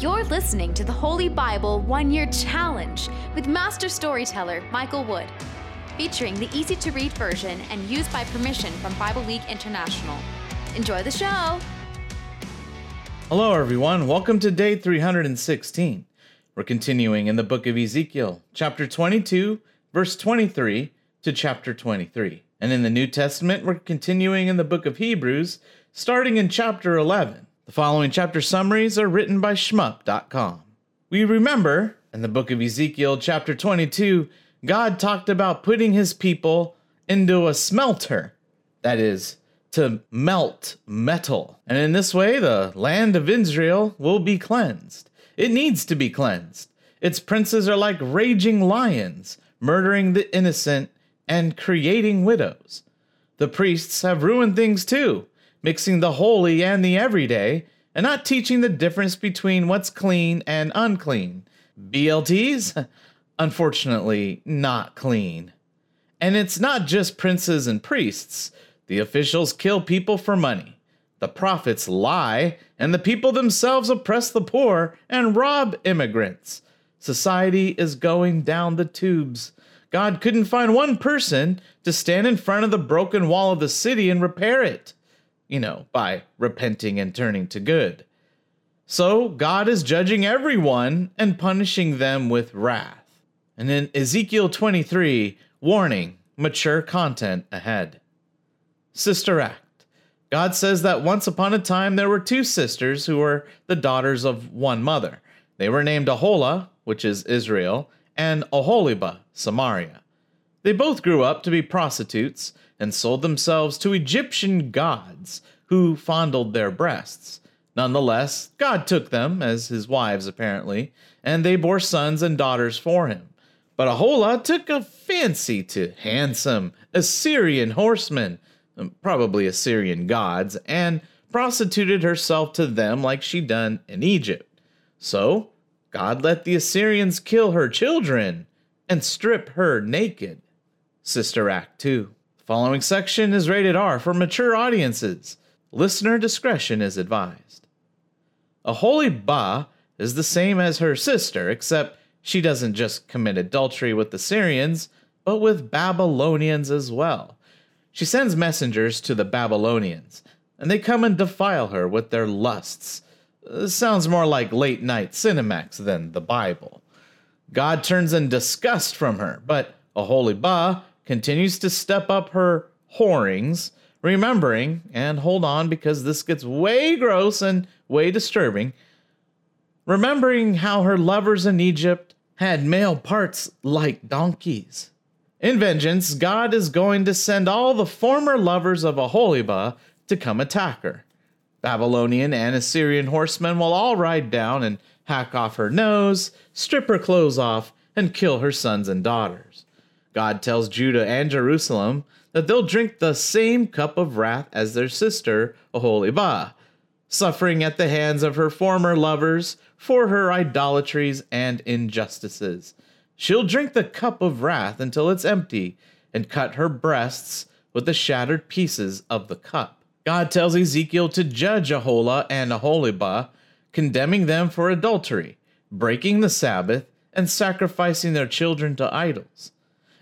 You're listening to the Holy Bible One Year Challenge with Master Storyteller Michael Wood, featuring the easy to read version and used by permission from Bible League International. Enjoy the show! Hello, everyone. Welcome to day 316. We're continuing in the book of Ezekiel, chapter 22, verse 23 to chapter 23. And in the New Testament, we're continuing in the book of Hebrews, starting in chapter 11. The following chapter summaries are written by shmoop.com. We remember in the book of Ezekiel, chapter 22, God talked about putting his people into a smelter, that is, to melt metal. And in this way, the land of Israel will be cleansed. It needs to be cleansed. Its princes are like raging lions, murdering the innocent and creating widows. The priests have ruined things too, mixing the holy and the everyday, and not teaching the difference between what's clean and unclean. BLTs? Unfortunately, not clean. And it's not just princes and priests. The officials kill people for money. The prophets lie, and the people themselves oppress the poor and rob immigrants. Society is going down the tubes. God couldn't find one person to stand in front of the broken wall of the city and repair it, you know, by repenting and turning to good. So God is judging everyone and punishing them with wrath. And in Ezekiel 23, warning, mature content ahead. Sister Act. God says that once upon a time there were two sisters who were the daughters of one mother. They were named Aholah, which is Israel, and Oholibah, Samaria. They both grew up to be prostitutes and sold themselves to Egyptian gods who fondled their breasts. Nonetheless, God took them as his wives, apparently, and they bore sons and daughters for him. But Aholah took a fancy to handsome Assyrian horsemen, probably Assyrian gods, and prostituted herself to them like she done in Egypt. So God let the Assyrians kill her children and strip her naked. Sister Act 2. Following section is rated R for mature audiences. Listener discretion is advised. Oholibah is the same as her sister, except she doesn't just commit adultery with the Syrians, but with Babylonians as well. She sends messengers to the Babylonians, and they come and defile her with their lusts uh, sounds more like late night Cinemax than the Bible. God turns in disgust from her, but Oholibah continues to step up her whorings, remembering, and hold on because this gets way gross and way disturbing, remembering how her lovers in Egypt had male parts like donkeys. In vengeance, God is going to send all the former lovers of Oholibah to come attack her. Babylonian and Assyrian horsemen will all ride down and hack off her nose, strip her clothes off, and kill her sons and daughters. God tells Judah and Jerusalem that they'll drink the same cup of wrath as their sister, Oholibah, suffering at the hands of her former lovers for her idolatries and injustices. She'll drink the cup of wrath until it's empty and cut her breasts with the shattered pieces of the cup. God tells Ezekiel to judge Aholah and Oholibah, condemning them for adultery, breaking the Sabbath, and sacrificing their children to idols.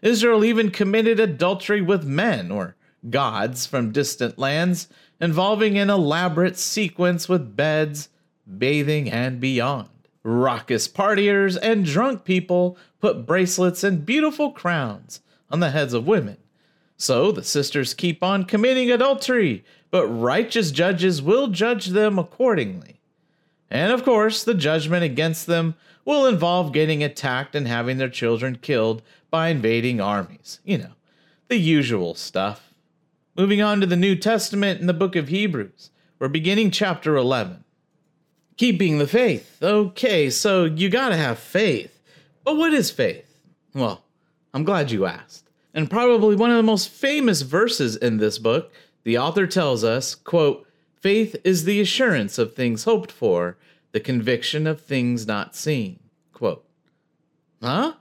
Israel even committed adultery with men, or gods, from distant lands, involving an elaborate sequence with beds, bathing, and beyond. Raucous partiers and drunk people put bracelets and beautiful crowns on the heads of women. So the sisters keep on committing adultery, but righteous judges will judge them accordingly. And of course, the judgment against them will involve getting attacked and having their children killed by invading armies. You know, the usual stuff. Moving on to the New Testament in the book of Hebrews, we're beginning chapter 11. Keeping the faith. Okay, so you gotta have faith. But what is faith? Well, I'm glad you asked. And probably one of the most famous verses in this book the author tells us, quote, faith is the assurance of things hoped for, the conviction of things not seen. Quote. Huh?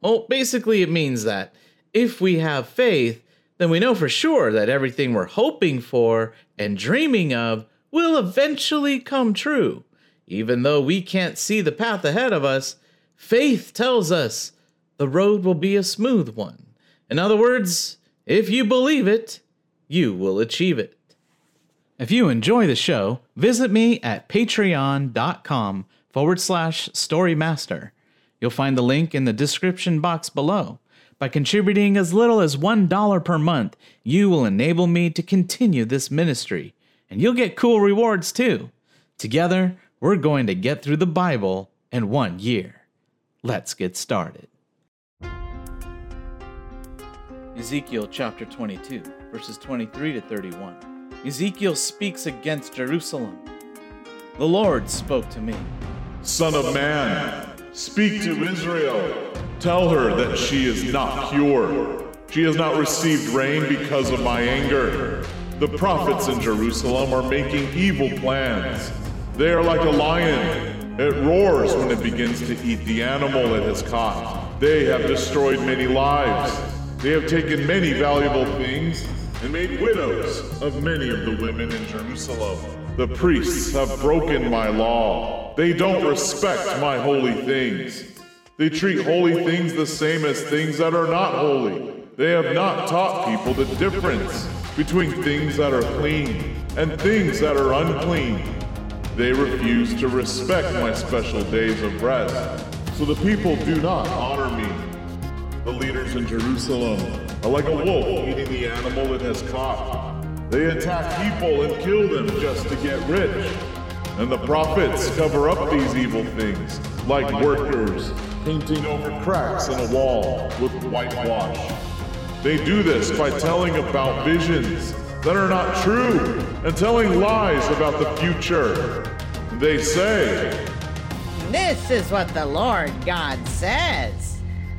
Well, basically, it means that if we have faith, then we know for sure that everything we're hoping for and dreaming of will eventually come true. Even though we can't see the path ahead of us, faith tells us the road will be a smooth one. In other words, if you believe it, you will achieve it. If you enjoy the show, visit me at patreon.com forward slash storymaster. You'll find the link in the description box below. By contributing as little as $1 per month, you will enable me to continue this ministry, and you'll get cool rewards too. Together, we're going to get through the Bible in one year. Let's get started. Ezekiel chapter 22, verses 23 to 31. Ezekiel speaks against Jerusalem. The Lord spoke to me Son of man, speak to Israel. Tell her that she is not pure. She has not received rain because of my anger. The prophets in Jerusalem are making evil plans. They are like a lion. It roars when it begins to eat the animal it has caught. They have destroyed many lives. They have taken many valuable things and made widows of many of the women in Jerusalem. The priests have broken my law. They don't respect my holy things. They treat holy things the same as things that are not holy. They have not taught people the difference between things that are clean and things that are unclean. They refuse to respect my special days of rest, so the people do not honor me. The leaders in Jerusalem are like a wolf eating the animal it has caught. They attack people and kill them just to get rich. And the prophets cover up these evil things, like workers painting over cracks in a wall with whitewash. They do this by telling about visions that are not true and telling lies about the future. They say, This is what the Lord God says.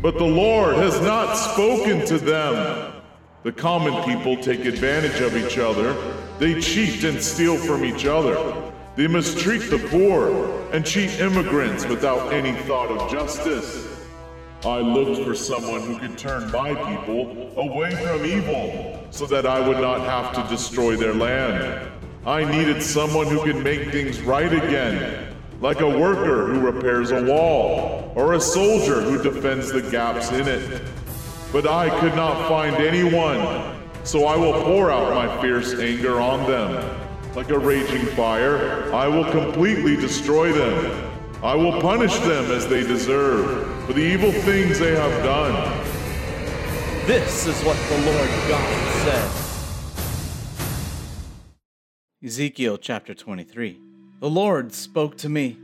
But the Lord has not spoken to them. The common people take advantage of each other. They cheat and steal from each other. They mistreat the poor and cheat immigrants without any thought of justice. I looked for someone who could turn my people away from evil so that I would not have to destroy their land. I needed someone who could make things right again, like a worker who repairs a wall or a soldier who defends the gaps in it. But I could not find anyone, so I will pour out my fierce anger on them. Like a raging fire, I will completely destroy them. I will punish them as they deserve for the evil things they have done. This is what the Lord God said. Ezekiel chapter 23. The Lord spoke to me.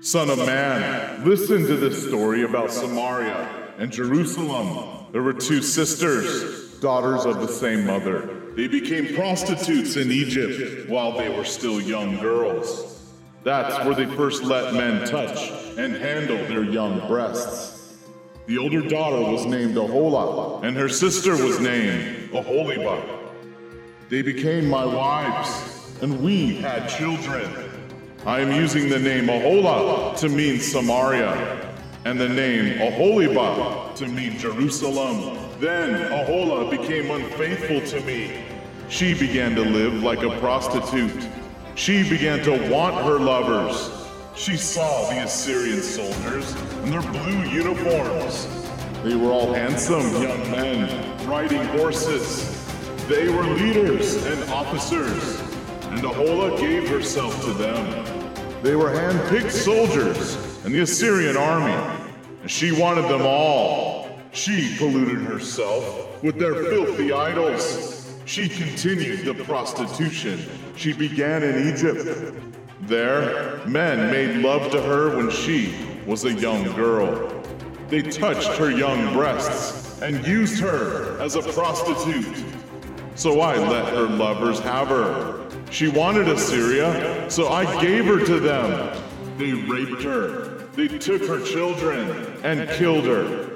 Son of man, listen to this story about Samaria and Jerusalem. There were two sisters, daughters of the same mother. They became prostitutes in Egypt while they were still young girls. That's where they first let men touch and handle their young breasts. The older daughter was named Ahola, and her sister was named Aholiba. They became my wives, and we had children. I am using the name Ahola to mean Samaria, and the name Aholiba to mean Jerusalem. Then Ahola became unfaithful to me. She began to live like a prostitute. She began to want her lovers. She saw the Assyrian soldiers in their blue uniforms. They were all handsome young men riding horses. They were leaders and officers, and Ahola gave herself to them. They were hand-picked soldiers in the Assyrian army, and she wanted them all. She polluted herself with their filthy idols. She continued the prostitution she began in Egypt. There, men made love to her when she was a young girl. They touched her young breasts and used her as a prostitute. So I let her lovers have her. She wanted Assyria, so I gave her to them. They raped her. They took her children and killed her.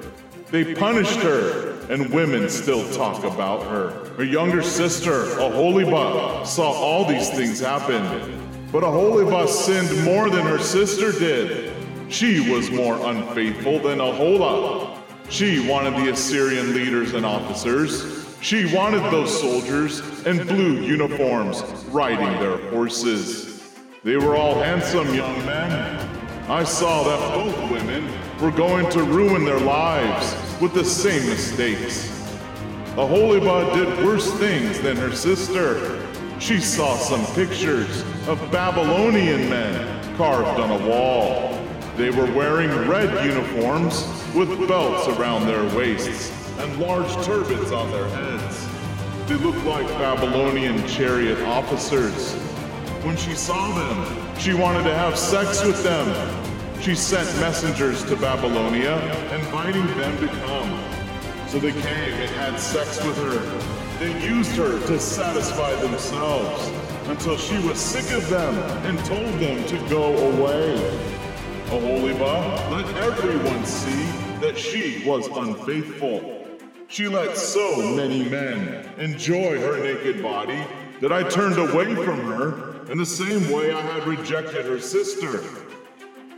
They punished her, and women still talk about her. Her younger sister, Aholiba, saw all these things happen. But Aholiba sinned more than her sister did. She was more unfaithful than Ahola. She wanted the Assyrian leaders and officers. She wanted those soldiers in blue uniforms riding their horses. They were all handsome young men. I saw that both women were going to ruin their lives with the same mistakes. Aholiba did worse things than her sister. She saw some pictures of Babylonian men carved on a wall. They were wearing red uniforms with belts around their waists and large turbans on their heads. They looked like Babylonian chariot officers. When she saw them, she wanted to have sex with them. She sent messengers to Babylonia, inviting them to come. So they came and had sex with her. They used her to satisfy themselves until she was sick of them and told them to go away. Aholiba let everyone see that she was unfaithful. She let so many men enjoy her naked body that I turned away from her in the same way I had rejected her sister.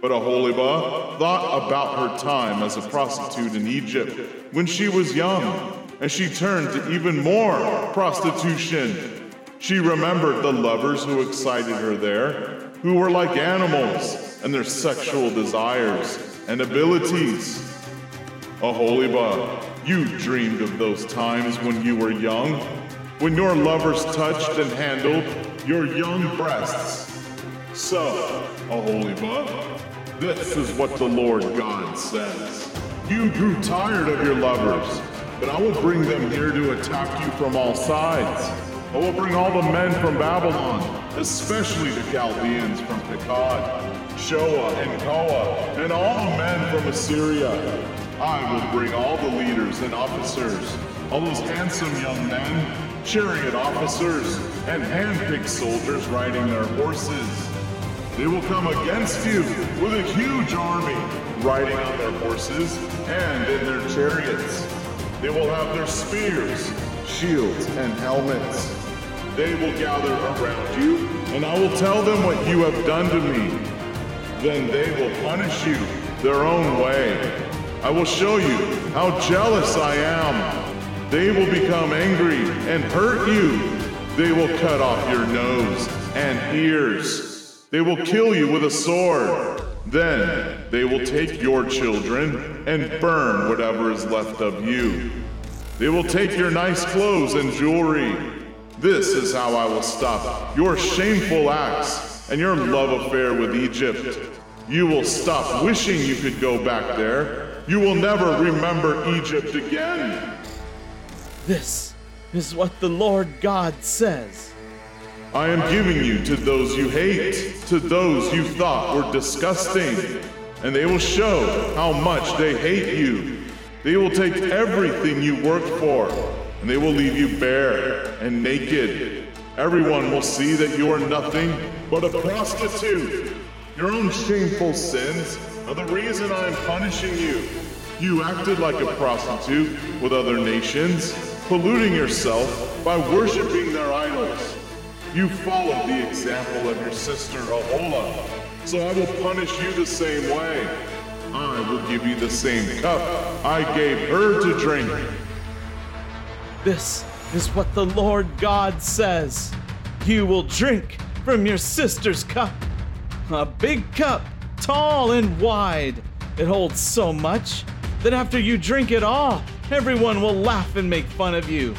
But Aholiba thought about her time as a prostitute in Egypt when she was young, and she turned to even more prostitution. She remembered the lovers who excited her there, who were like animals and their sexual desires and abilities. Aholiba, you dreamed of those times when you were young, when your lovers touched and handled your young breasts. So, holy Aholiba, this is what the Lord God says. You grew tired of your lovers, but I will bring them here to attack you from all sides. I will bring all the men from Babylon, especially the Chaldeans from Pekod, Shoa, and Koa, and all the men from Assyria. I will bring all the leaders and officers, all those handsome young men, chariot officers, and hand-picked soldiers riding their horses. They will come against you with a huge army, riding on their horses and in their chariots. They will have their spears, shields, and helmets. They will gather around you, and I will tell them what you have done to me. Then they will punish you their own way. I will show you how jealous I am. They will become angry and hurt you. They will cut off your nose and ears. They will kill you with a sword. Then they will take your children and burn whatever is left of you. They will take your nice clothes and jewelry. This is how I will stop your shameful acts and your love affair with Egypt. You will stop wishing you could go back there. You will never remember Egypt again. This is what the Lord God says. I am giving you to those you hate, to those you thought were disgusting, and they will show how much they hate you. They will take everything you worked for, and they will leave you bare and naked. Everyone will see that you are nothing but a prostitute. Your own shameful sins the reason I am punishing you. You acted like a prostitute with other nations, polluting yourself by worshiping their idols. You followed the example of your sister Ahola, so I will punish you the same way. I will give you the same cup I gave her to drink. This is what the Lord God says. You will drink from your sister's cup. A big cup, tall and wide. It holds so much that after you drink it all, everyone will laugh and make fun of you.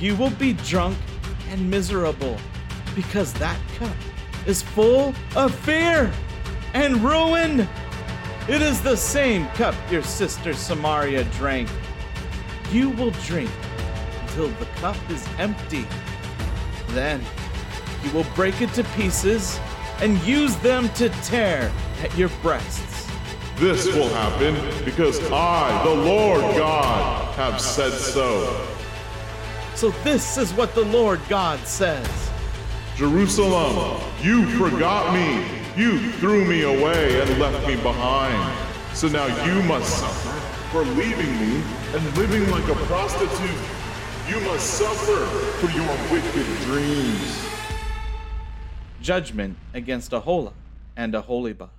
You will be drunk and miserable because that cup is full of fear and ruin. It is the same cup your sister Samaria drank. You will drink until the cup is empty. Then you will break it to pieces and use them to tear at your breasts. This will happen because I, the Lord God, have said so. So, this is what the Lord God says Jerusalem, you forgot me. You threw me away and left me behind. So now you must suffer for leaving me and living like a prostitute. You must suffer for your wicked dreams. Judgment against Ahola and Aholiba.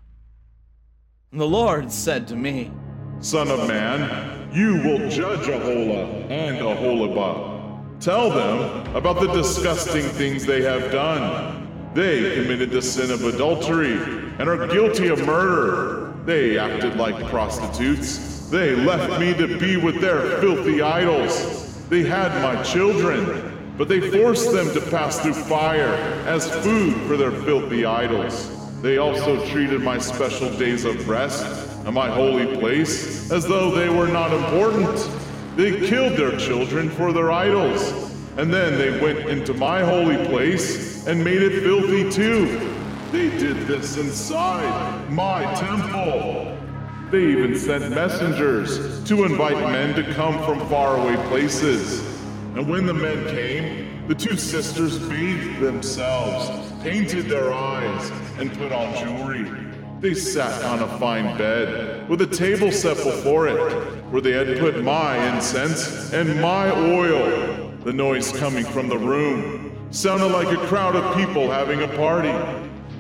And the Lord said to me, Son of man, you will judge Ahola and Aholiba. Tell them about the disgusting things they have done. They committed the sin of adultery and are guilty of murder. They acted like prostitutes. They left me to be with their filthy idols. They had my children, but they forced them to pass through fire as food for their filthy idols. They also treated my special days of rest and my holy place as though they were not important. They killed their children for their idols, and then they went into my holy place and made it filthy too. They did this inside my temple. They even sent messengers to invite men to come from faraway places. And when the men came, the two sisters bathed themselves, painted their eyes, and put on jewelry. They sat on a fine bed, with a table set before it, where they had put my incense and my oil. The noise coming from the room sounded like a crowd of people having a party.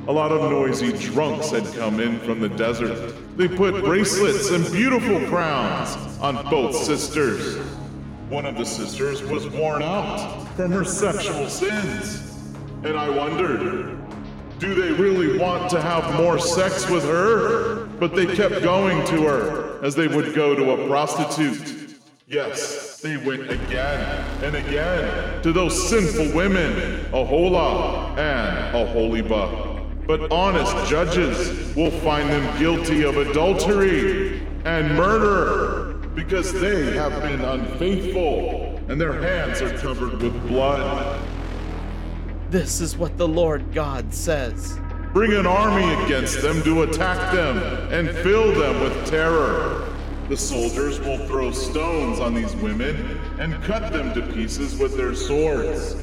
A lot of noisy drunks had come in from the desert. They put bracelets and beautiful crowns on both sisters. One of the sisters was worn out from her sexual sins. And I wondered, do they really want to have more sex with her? But they kept going to her as they would go to a prostitute. Yes, they went again and again to those sinful women, Ahola and Aholiba. But honest judges will find them guilty of adultery and murder because they have been unfaithful and their hands are covered with blood. This is what the Lord God says. Bring an army against them to attack them and fill them with terror. The soldiers will throw stones on these women and cut them to pieces with their swords.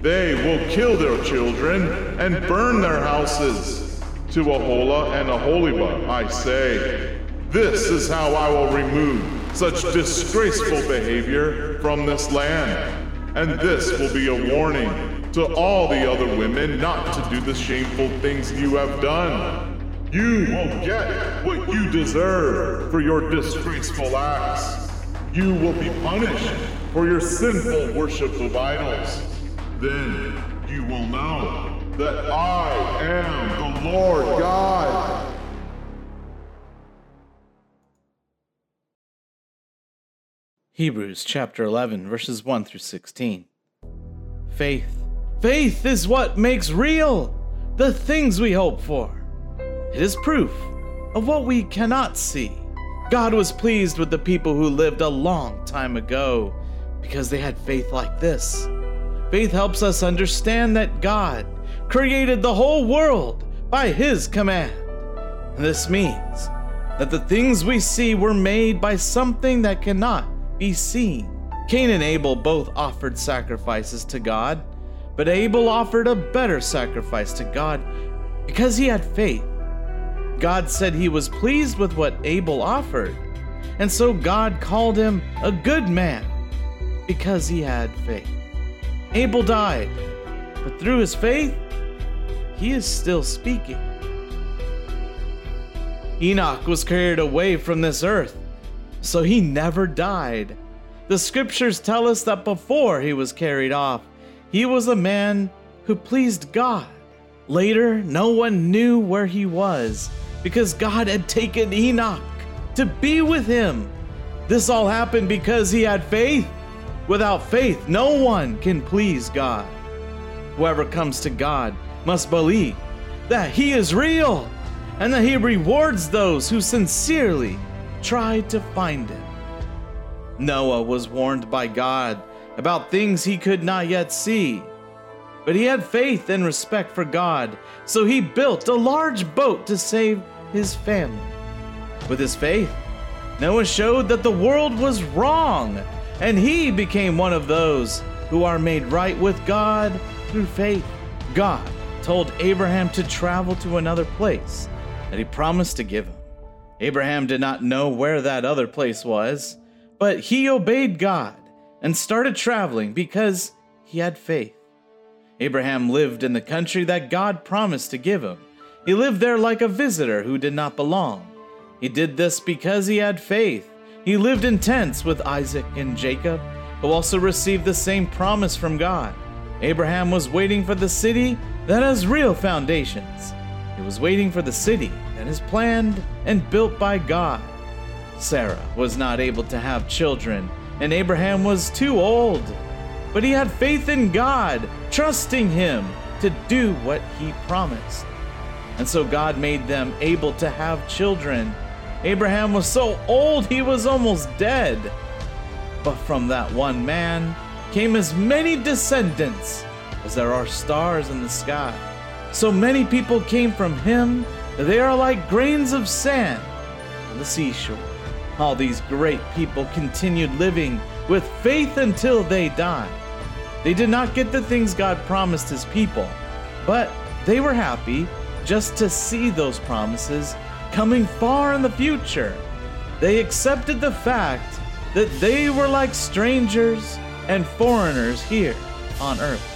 They will kill their children and burn their houses. To Ahola and Aholiba, I say, this is how I will remove such disgraceful behavior from this land. And this will be a warning to all the other women not to do the shameful things you have done. You will get what you deserve for your disgraceful acts. You will be punished for your sinful worship of idols. Then you will know that I am the Lord God. Hebrews chapter 11, verses 1 through 16. Faith. Faith is what makes real the things we hope for. It is proof of what we cannot see. God was pleased with the people who lived a long time ago because they had faith like this. Faith helps us understand that God created the whole world by His command. This means that the things we see were made by something that cannot be seen. Cain and Abel both offered sacrifices to God, but Abel offered a better sacrifice to God because he had faith. God said he was pleased with what Abel offered, and so God called him a good man because he had faith. Abel died, but through his faith, he is still speaking. Enoch was carried away from this earth so he never died. The scriptures tell us that before he was carried off, he was a man who pleased God. Later, no one knew where he was because God had taken Enoch to be with him. This all happened because he had faith. Without faith, no one can please God. Whoever comes to God must believe that he is real and that he rewards those who sincerely try to find him. Noah was warned by God about things he could not yet see, but he had faith and respect for God, so he built a large boat to save his family. With his faith, Noah showed that the world was wrong, and he became one of those who are made right with God through faith. God told Abraham to travel to another place that he promised to give him. Abraham did not know where that other place was, but he obeyed God and started traveling because he had faith. Abraham lived in the country that God promised to give him. He lived there like a visitor who did not belong. He did this because he had faith. He lived in tents with Isaac and Jacob, who also received the same promise from God. Abraham was waiting for the city that has real foundations. He was waiting for the city that is planned and built by God. Sarah was not able to have children, and Abraham was too old. But he had faith in God, trusting him to do what he promised. And so God made them able to have children. Abraham was so old he was almost dead. But from that one man came as many descendants as there are stars in the sky. So many people came from him they are like grains of sand on the seashore. All these great people continued living with faith until they died. They did not get the things God promised his people, but they were happy just to see those promises coming far in the future. They accepted the fact that they were like strangers and foreigners here on earth.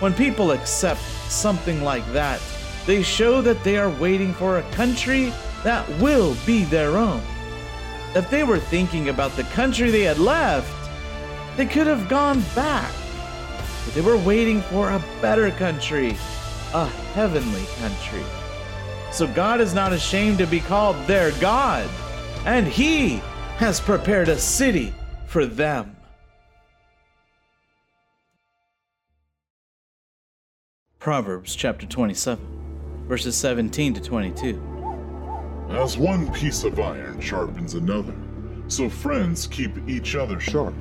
When people accept something like that, they show that they are waiting for a country that will be their own. If they were thinking about the country they had left, they could have gone back. But they were waiting for a better country, a heavenly country. So God is not ashamed to be called their God, and He has prepared a city for them. Proverbs chapter 27, verses 17 to 22. As one piece of iron sharpens another, so friends keep each other sharp.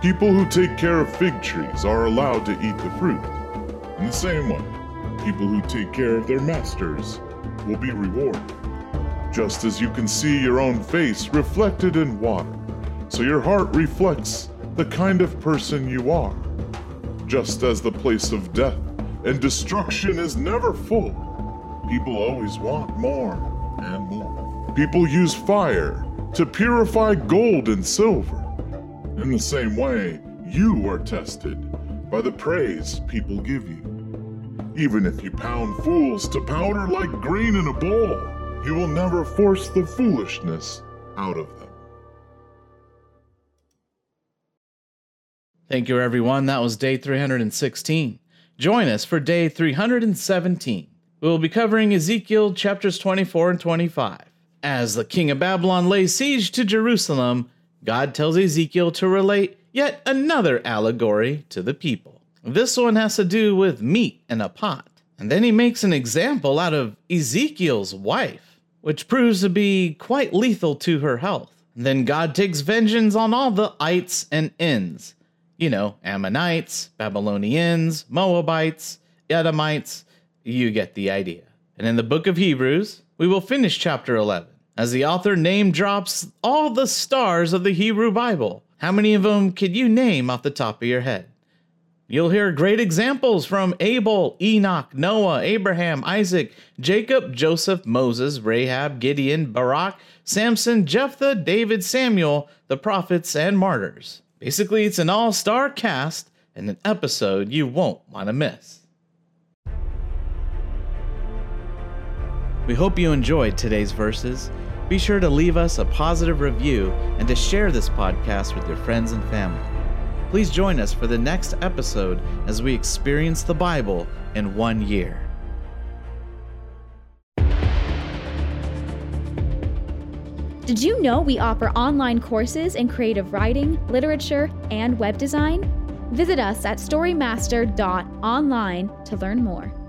People who take care of fig trees are allowed to eat the fruit. In the same way, people who take care of their masters will be rewarded. Just as you can see your own face reflected in water, so your heart reflects the kind of person you are. Just as the place of death and destruction is never full, people always want more People use fire to purify gold and silver. In the same way, you are tested by the praise people give you. Even if you pound fools to powder like grain in a bowl, you will never force the foolishness out of them. Thank you, everyone. That was day 316. Join us for day 317. We will be covering Ezekiel chapters 24 and 25. As the king of Babylon lays siege to Jerusalem, God tells Ezekiel to relate yet another allegory to the people. This one has to do with meat in a pot. And then he makes an example out of Ezekiel's wife, which proves to be quite lethal to her health. Then God takes vengeance on all the ites and ins. You know, Ammonites, Babylonians, Moabites, Edomites. You get the idea. And in the book of Hebrews, we will finish chapter 11 as the author name drops all the stars of the Hebrew Bible. How many of them could you name off the top of your head? You'll hear great examples from Abel, Enoch, Noah, Abraham, Isaac, Jacob, Joseph, Moses, Rahab, Gideon, Barak, Samson, Jephthah, David, Samuel, the prophets, and martyrs. Basically, it's an all star cast and an episode you won't want to miss. We hope you enjoyed today's verses. Be sure to leave us a positive review and to share this podcast with your friends and family. Please join us for the next episode as we experience the Bible in one year. Did you know we offer online courses in creative writing, literature, and web design? Visit us at storymaster.online to learn more.